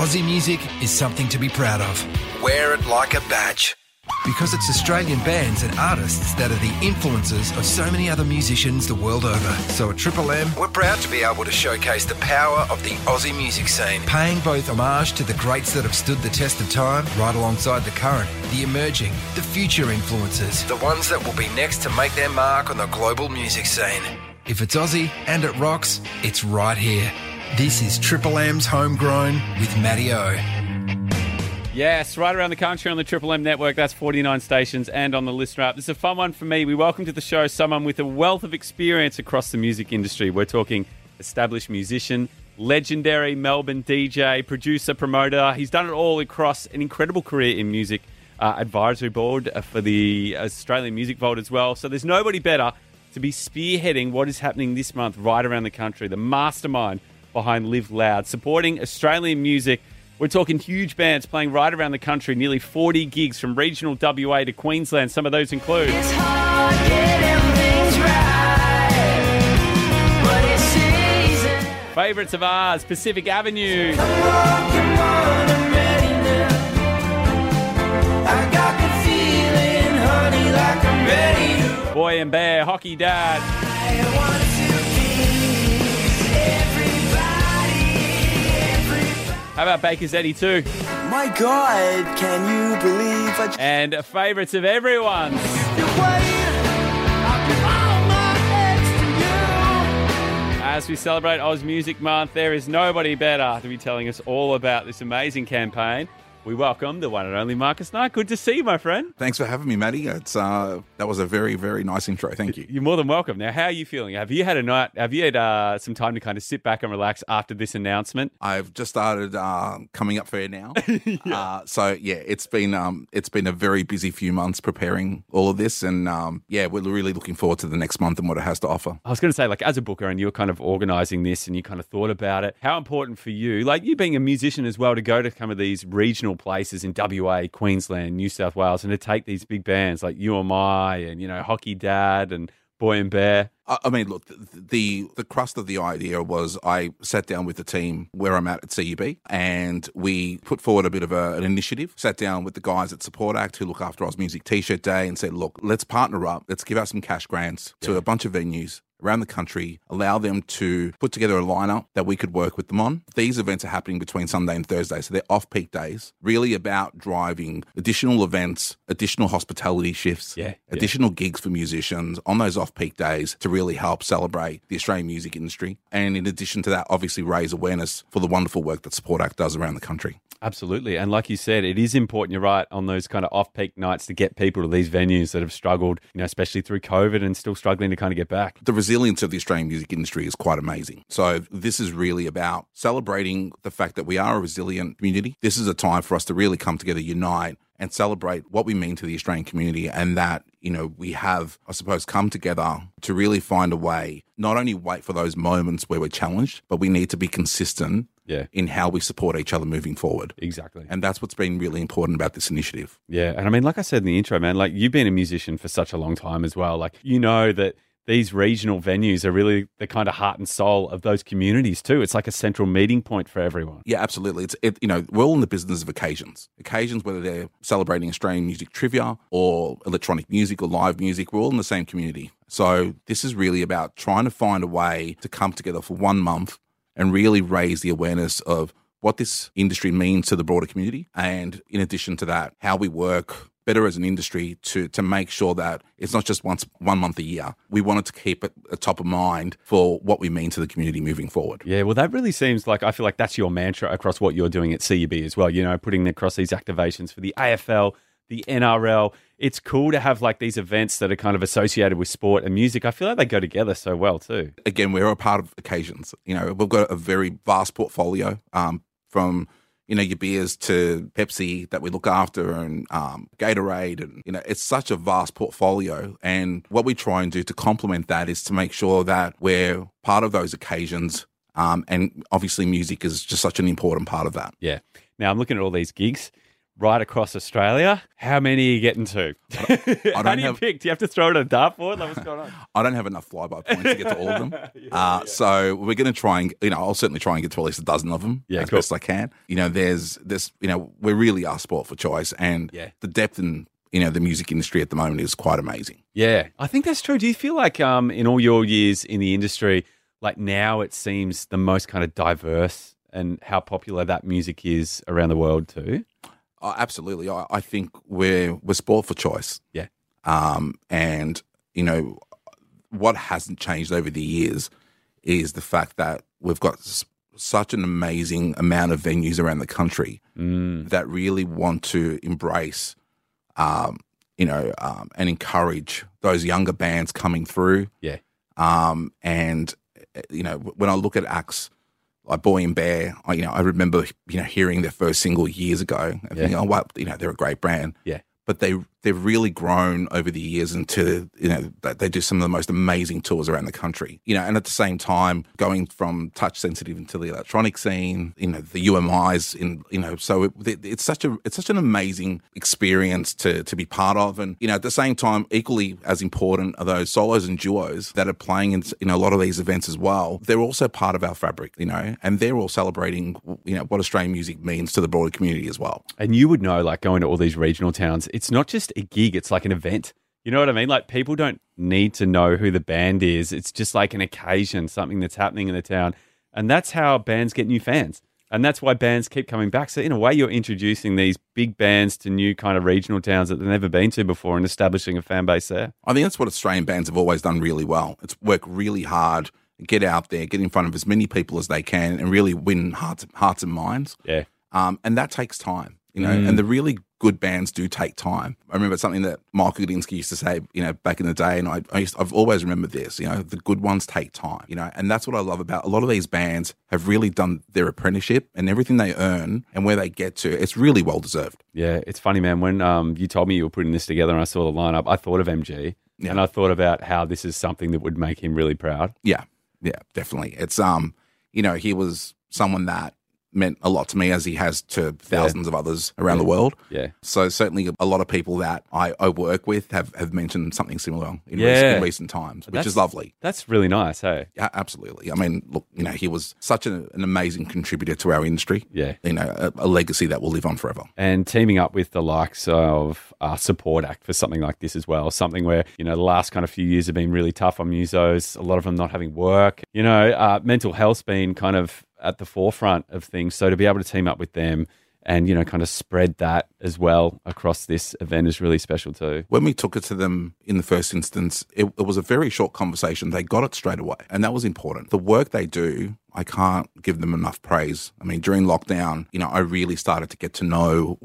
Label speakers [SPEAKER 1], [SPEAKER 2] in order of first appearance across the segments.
[SPEAKER 1] Aussie music is something to be proud of. Wear it like a badge. Because it's Australian bands and artists that are the influences of so many other musicians the world over. So at Triple M, we're proud to be able to showcase the power of the Aussie music scene, paying both homage to the greats that have stood the test of time, right alongside the current, the emerging, the future influences, the ones that will be next to make their mark on the global music scene. If it's Aussie and it rocks, it's right here. This is Triple M's Homegrown with Matty O.
[SPEAKER 2] Yes, right around the country on the Triple M network. That's 49 stations and on the listener app. This is a fun one for me. We welcome to the show someone with a wealth of experience across the music industry. We're talking established musician, legendary Melbourne DJ, producer, promoter. He's done it all across an incredible career in music. Uh, advisory board uh, for the Australian Music Vault as well. So there's nobody better to be spearheading what is happening this month right around the country. The mastermind behind Liv Loud, supporting Australian music. We're talking huge bands playing right around the country, nearly 40 gigs from regional WA to Queensland. Some of those include. Favourites of ours, Pacific Avenue. Boy and Bear, Hockey Dad. How about Bakers Eddy too?
[SPEAKER 3] My God, can you believe I
[SPEAKER 2] And favourites of everyone's. As we celebrate Aus Music Month, there is nobody better to be telling us all about this amazing campaign. We welcome the one and only Marcus Knight. Good to see you, my friend.
[SPEAKER 4] Thanks for having me, Matty. It's uh, that was a very, very nice intro. Thank you.
[SPEAKER 2] You're more than welcome. Now, how are you feeling? Have you had a night? Have you had uh, some time to kind of sit back and relax after this announcement?
[SPEAKER 4] I've just started uh, coming up for air now. uh, so yeah, it's been um, it's been a very busy few months preparing all of this, and um, yeah, we're really looking forward to the next month and what it has to offer.
[SPEAKER 2] I was going to say, like, as a booker, and you're kind of organising this, and you kind of thought about it. How important for you, like you being a musician as well, to go to some of these regional places in WA, Queensland, New South Wales, and to take these big bands like You and I, and you know, Hockey Dad, and Boy and Bear.
[SPEAKER 4] I mean, look, the, the crust of the idea was I sat down with the team where I'm at at CUB, and we put forward a bit of a, an initiative. Sat down with the guys at Support Act who look after Aus Music T-shirt Day, and said, "Look, let's partner up. Let's give out some cash grants to a bunch of venues." Around the country, allow them to put together a lineup that we could work with them on. These events are happening between Sunday and Thursday, so they're off peak days, really about driving additional events, additional hospitality shifts,
[SPEAKER 2] Yeah, yeah.
[SPEAKER 4] additional gigs for musicians on those off peak days to really help celebrate the Australian music industry. And in addition to that, obviously raise awareness for the wonderful work that Support Act does around the country.
[SPEAKER 2] Absolutely. And like you said, it is important, you're right, on those kind of off peak nights to get people to these venues that have struggled, you know, especially through COVID and still struggling to kind of get back.
[SPEAKER 4] The resilience of the Australian music industry is quite amazing. So, this is really about celebrating the fact that we are a resilient community. This is a time for us to really come together, unite, and celebrate what we mean to the Australian community and that, you know, we have, I suppose, come together to really find a way, not only wait for those moments where we're challenged, but we need to be consistent
[SPEAKER 2] Yeah.
[SPEAKER 4] in how we support each other moving forward.
[SPEAKER 2] Exactly.
[SPEAKER 4] And that's what's been really important about this initiative.
[SPEAKER 2] Yeah, and I mean, like I said in the intro, man, like you've been a musician for such a long time as well. Like you know that these regional venues are really the kind of heart and soul of those communities too. It's like a central meeting point for everyone.
[SPEAKER 4] Yeah, absolutely. It's it, you know we're all in the business of occasions. Occasions, whether they're celebrating Australian music trivia or electronic music or live music, we're all in the same community. So this is really about trying to find a way to come together for one month and really raise the awareness of what this industry means to the broader community, and in addition to that, how we work better as an industry to to make sure that it's not just once one month a year. We wanted to keep it top of mind for what we mean to the community moving forward.
[SPEAKER 2] Yeah, well, that really seems like I feel like that's your mantra across what you're doing at CUB as well. You know, putting across these activations for the AFL, the NRL. It's cool to have like these events that are kind of associated with sport and music. I feel like they go together so well too.
[SPEAKER 4] again, we're a part of occasions. You know, we've got a very vast portfolio um, from you know your beers to Pepsi that we look after, and um, Gatorade, and you know, it's such a vast portfolio. And what we try and do to complement that is to make sure that we're part of those occasions. Um, and obviously, music is just such an important part of that.
[SPEAKER 2] Yeah. Now I'm looking at all these gigs. Right across Australia. How many are you getting to? How
[SPEAKER 4] don't
[SPEAKER 2] do you
[SPEAKER 4] have-
[SPEAKER 2] pick? Do you have to throw it at a dartboard? Like, what's going on?
[SPEAKER 4] I don't have enough flybuys points to get to all of them. uh, So we're going to try and, you know, I'll certainly try and get to at least a dozen of them
[SPEAKER 2] Yeah,
[SPEAKER 4] as
[SPEAKER 2] cool.
[SPEAKER 4] best I can. You know, there's this, you know, we really are sport for choice, and
[SPEAKER 2] Yeah.
[SPEAKER 4] the depth and you know, the music industry at the moment is quite amazing.
[SPEAKER 2] Yeah, I think that's true. Do you feel like um, in all your years in the industry, like now it seems the most kind of diverse and how popular that music is around the world too?
[SPEAKER 4] Uh, absolutely, I, I think we're we're sport for choice.
[SPEAKER 2] Yeah.
[SPEAKER 4] Um, and you know what hasn't changed over the years is the fact that we've got s- such an amazing amount of venues around the country
[SPEAKER 2] Mm.
[SPEAKER 4] that really want to embrace, um, you know, um, and encourage those younger bands coming through.
[SPEAKER 2] Yeah.
[SPEAKER 4] Um, and uh, you know, when I look at acts like Boy and Bear, I, you know, I remember you know hearing their first single years ago and
[SPEAKER 2] Yeah.
[SPEAKER 4] thinking, oh, wow, you know, they're a great brand.
[SPEAKER 2] Yeah.
[SPEAKER 4] But they they've really grown over the years into you know they do some of the most amazing tours around the country. You know, and at the same time going from touch sensitive into the electronic scene, you know, the UMIs in you know, so it, it- it's such a it's such an amazing experience to to be part of, and you know, at the same time, equally as important are those solos and duos that are playing in you know a lot of these events as well. They're also part of our fabric, you know, and they're all celebrating you know what Australian music means to the broader community as well.
[SPEAKER 2] And you would know, like going to all these regional towns, it's not just a gig, it's like an event. You know what I mean? Like people don't need to know who the band is. It's just like an occasion, something that's happening in the town. And that's how bands get new fans. And that's why bands keep coming back. So in a way, you're introducing these big bands to new kind of regional towns that they've never been to before and establishing a fan base there.
[SPEAKER 4] I think that's what Australian bands have always done really well. It's work really hard, get out there, get in front of as many people as they can, and really win hearts, hearts and minds.
[SPEAKER 2] Yeah.
[SPEAKER 4] Um, and that takes time, you know. And the really good bands do take time. I remember something that Michael Gudinski used to say, you know, back in the day, and I, I used, I've always remembered this. You know, the good ones take time, you know, and that's what I love about a lot of these bands have really done their apprenticeship and everything they earn and where they get to. It's really well deserved.
[SPEAKER 2] Yeah, it's funny, man. When um, you told me you were putting this together and I saw the lineup, I thought of MG
[SPEAKER 4] Yeah.
[SPEAKER 2] and I thought about how this is something that would make him really proud.
[SPEAKER 4] Yeah, yeah, definitely. It's um, you know, he was someone that meant a lot to me as he has to thousands of others around the world.
[SPEAKER 2] Yeah.
[SPEAKER 4] So certainly a lot of people that I, work with have, have mentioned something similar in,
[SPEAKER 2] Yeah.
[SPEAKER 4] recent, in recent times, which
[SPEAKER 2] That's-
[SPEAKER 4] is lovely.
[SPEAKER 2] That's really nice, hey?
[SPEAKER 4] Yeah, absolutely. I mean, look, you know, he was such a, an amazing contributor to our industry.
[SPEAKER 2] Yeah.
[SPEAKER 4] You know, a, a legacy that will live on forever.
[SPEAKER 2] and teaming up with the likes of uh, Support Act for something like this as well. Something where, you know, the last kind of few years have been really tough on musos, a lot of them not having work. You know, uh, mental health's been kind of at the forefront of things. So to be able to team up with them and, you know, kind of spread that as well across this event is really special too.
[SPEAKER 4] When we took it to them in the first instance, it, it was a very short conversation. They got it straight away, and that was important. The work they do, I can't give them enough praise. I mean, during lockdown, you know, I really started to get to know,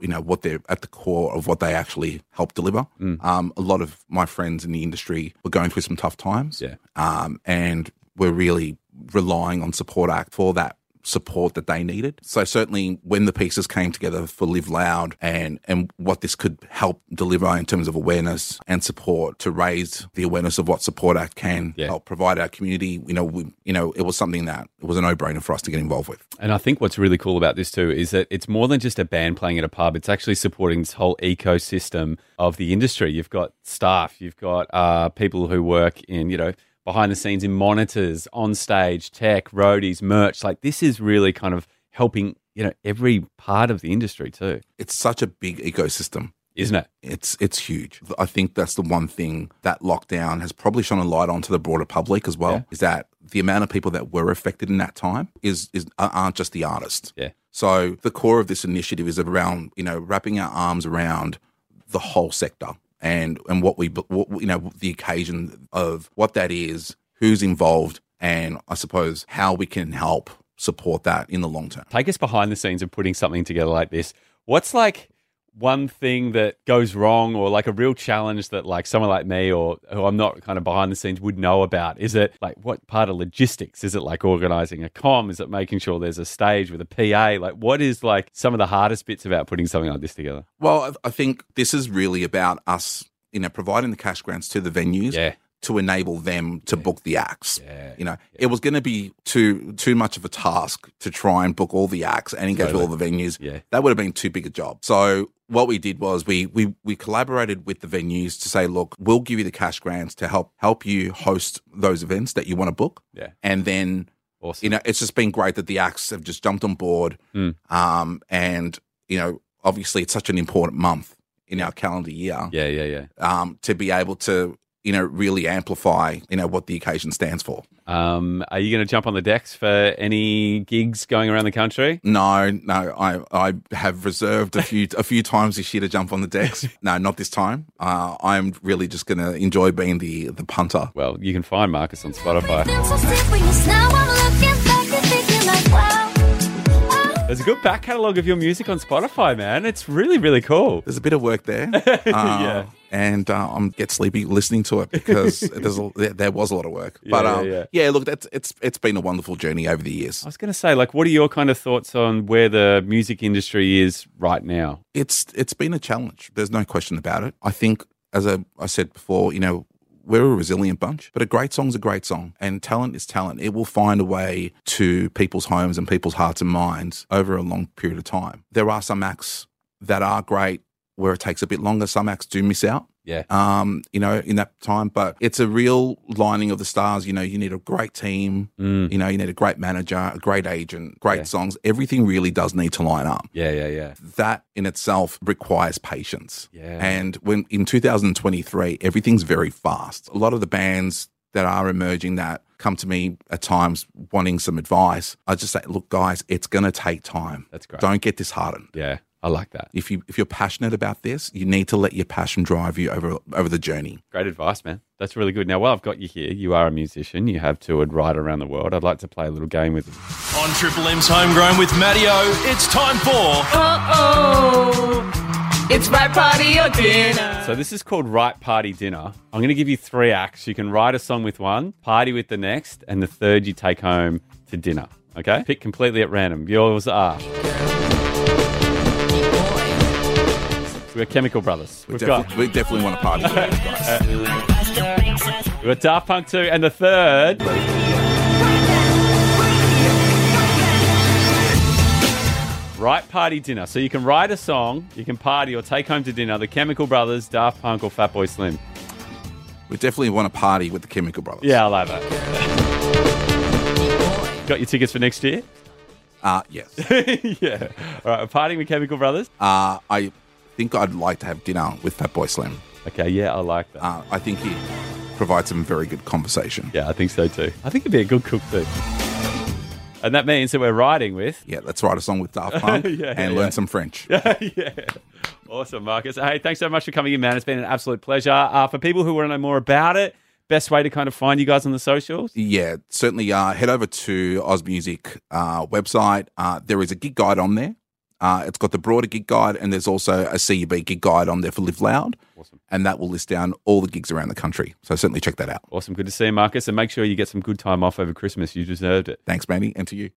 [SPEAKER 4] you know, what they're at the core of what they actually help deliver. Um, a lot of my friends in the industry were going through some tough times,
[SPEAKER 2] Yeah.
[SPEAKER 4] um, and we're really relying on Support Act for that support that they needed. So certainly when the pieces came together for Liv Loud and and what this could help deliver in terms of awareness and support to raise the awareness of what Support Act can
[SPEAKER 2] Yeah.
[SPEAKER 4] help provide our community, you know, we, you know, it was something that it was a no-brainer for us to get involved with.
[SPEAKER 2] And I think what's really cool about this too is that it's more than just a band playing at a pub. It's actually supporting this whole ecosystem of the industry. You've got staff, you've got uh, people who work in, you know, behind the scenes in monitors, on stage, tech, roadies, merch. Like this is really kind of helping, you know, every part of the industry too,
[SPEAKER 4] It's such a big ecosystem.
[SPEAKER 2] isn't it?
[SPEAKER 4] It's it's huge. I think that's the one thing that lockdown has probably shone a light on to the broader public as well.
[SPEAKER 2] Yeah.
[SPEAKER 4] Is that the amount of people that were affected in that time is is aren't just the artists.
[SPEAKER 2] Yeah.
[SPEAKER 4] So the core of this initiative is around you know wrapping our arms around the whole sector and and what we what, you know the occasion of what that is, who's involved, and I suppose how we can help support that in the long term.
[SPEAKER 2] Take us behind the scenes of putting something together like this. What's like one thing that goes wrong or like a real challenge that like someone like me or who I'm not kind of behind the scenes would know about? Is it like what part of logistics? Is it like organizing a com? Is it making sure there's a stage with a PA? Like what is like some of the hardest bits about putting something like this together?
[SPEAKER 4] Well, I I think this is really about us, you know, providing the cash grants to the venues
[SPEAKER 2] Yeah.
[SPEAKER 4] To enable them to book the acts.
[SPEAKER 2] Yeah.
[SPEAKER 4] You know, it was going to be too too much of a task to try and book all the acts and engage with all the venues.
[SPEAKER 2] Yeah.
[SPEAKER 4] That would have been too big a job. So what we did was we we we collaborated with the venues to say, look, we'll give you the cash grants to help help you host those events that you want to book.
[SPEAKER 2] Yeah.
[SPEAKER 4] And then
[SPEAKER 2] Awesome.
[SPEAKER 4] you know, it's just been great that the acts have just jumped on board.
[SPEAKER 2] Mm.
[SPEAKER 4] Um, and you know, obviously, it's such an important month in our calendar year
[SPEAKER 2] yeah, yeah, yeah.
[SPEAKER 4] um, to be able to you know really amplify you know what the occasion stands for.
[SPEAKER 2] Um, are you going to jump on the decks for any gigs going around the country?
[SPEAKER 4] No, no, I I have reserved a few a few times this year to jump on the decks. No, not this time. Uh, I'm really just going to enjoy being the the punter.
[SPEAKER 2] Well, you can find Marcus on Spotify. There's a good back catalogue of your music on Spotify, man. It's really, really cool.
[SPEAKER 4] There's a bit of work there, uh,
[SPEAKER 2] Yeah.
[SPEAKER 4] and uh, I'm get sleepy listening to it because there's a, there, was a lot of work. but
[SPEAKER 2] yeah,
[SPEAKER 4] um,
[SPEAKER 2] yeah.
[SPEAKER 4] yeah, look, that's it's it's been a wonderful journey over the years.
[SPEAKER 2] I was going to say, like, what are your kind of thoughts on where the music industry is right now?
[SPEAKER 4] it's it's been a challenge. There's no question about it. I think, as I, I said before, you know, we're a resilient bunch, but a great song's a great song, and talent is talent. It will find a way to people's homes and people's hearts and minds over a long period of time. There are some acts that are great where it takes a bit longer. Some acts do miss out.
[SPEAKER 2] Yeah.
[SPEAKER 4] Um, you know, in that time, but it's a real lining of the stars. You know, you need a great team.
[SPEAKER 2] Mm.
[SPEAKER 4] You know, you need a great manager, a great agent, great
[SPEAKER 2] Yeah.
[SPEAKER 4] songs. Everything really does need to line up
[SPEAKER 2] Yeah, yeah, yeah.
[SPEAKER 4] that in itself requires patience.
[SPEAKER 2] Yeah.
[SPEAKER 4] And when in 2023, everything's very fast. A lot of the bands that are emerging that come to me at times wanting some advice, I just say, look, guys, it's going to take time.
[SPEAKER 2] That's great.
[SPEAKER 4] Don't get disheartened.
[SPEAKER 2] Yeah, I like that.
[SPEAKER 4] If you if you're passionate about this, you need to let your passion drive you over over the journey.
[SPEAKER 2] Great advice, man. That's really good. Now, while I've got you here, you are a musician. You have toured right around the world. I'd like to play a little game with you.
[SPEAKER 5] On Triple M's Homegrown with Matty O, it's time for oh.
[SPEAKER 6] It's my party or dinner.
[SPEAKER 2] So this is called Write Party Dinner. I'm going to give you three acts. You can write a song with one, party with the next, and the third you take home to dinner. Okay? Pick completely at random. Yours are. We're Chemical Brothers. We've got,
[SPEAKER 4] Definitely, we definitely want to party. with those guys.
[SPEAKER 2] we've got Daft Punk 2, and the third. Write Party Dinner. So you can write a song, you can party or take home to dinner the Chemical Brothers, Daft Punk, or Fatboy Slim.
[SPEAKER 4] we definitely want to party with the Chemical Brothers.
[SPEAKER 2] Yeah, I like that. Got your tickets for next year?
[SPEAKER 4] Uh, yes.
[SPEAKER 2] yeah. All right, we're partying with Chemical Brothers.
[SPEAKER 4] uh, I think I'd like to have dinner with Fatboy Slim.
[SPEAKER 2] Okay, yeah, I like that.
[SPEAKER 4] Uh, I think he provides some very good conversation.
[SPEAKER 2] yeah, I think so too. I think he'd be a good cook too. And that means that we're riding with.
[SPEAKER 4] Yeah, let's write a song with Daft Punk
[SPEAKER 2] Yeah,
[SPEAKER 4] and
[SPEAKER 2] yeah.
[SPEAKER 4] learn some French.
[SPEAKER 2] yeah. Awesome, Marcus. Hey, thanks so much for coming in, man. It's been an absolute pleasure. Uh, for people who want to know more about it, best way to kind of find you guys on the socials?
[SPEAKER 4] Yeah, certainly uh, head over to Aus Music uh, website. Uh, there is a gig guide on there. Uh, it's got the broader gig guide, and there's also a CUB gig guide on there for Liv Loud.
[SPEAKER 2] Awesome.
[SPEAKER 4] And that will list down all the gigs around the country. So certainly check that out.
[SPEAKER 2] Awesome. Good to see you, Marcus. And make sure you get some good time off over Christmas. You deserved it.
[SPEAKER 4] Thanks, Manny, and to you.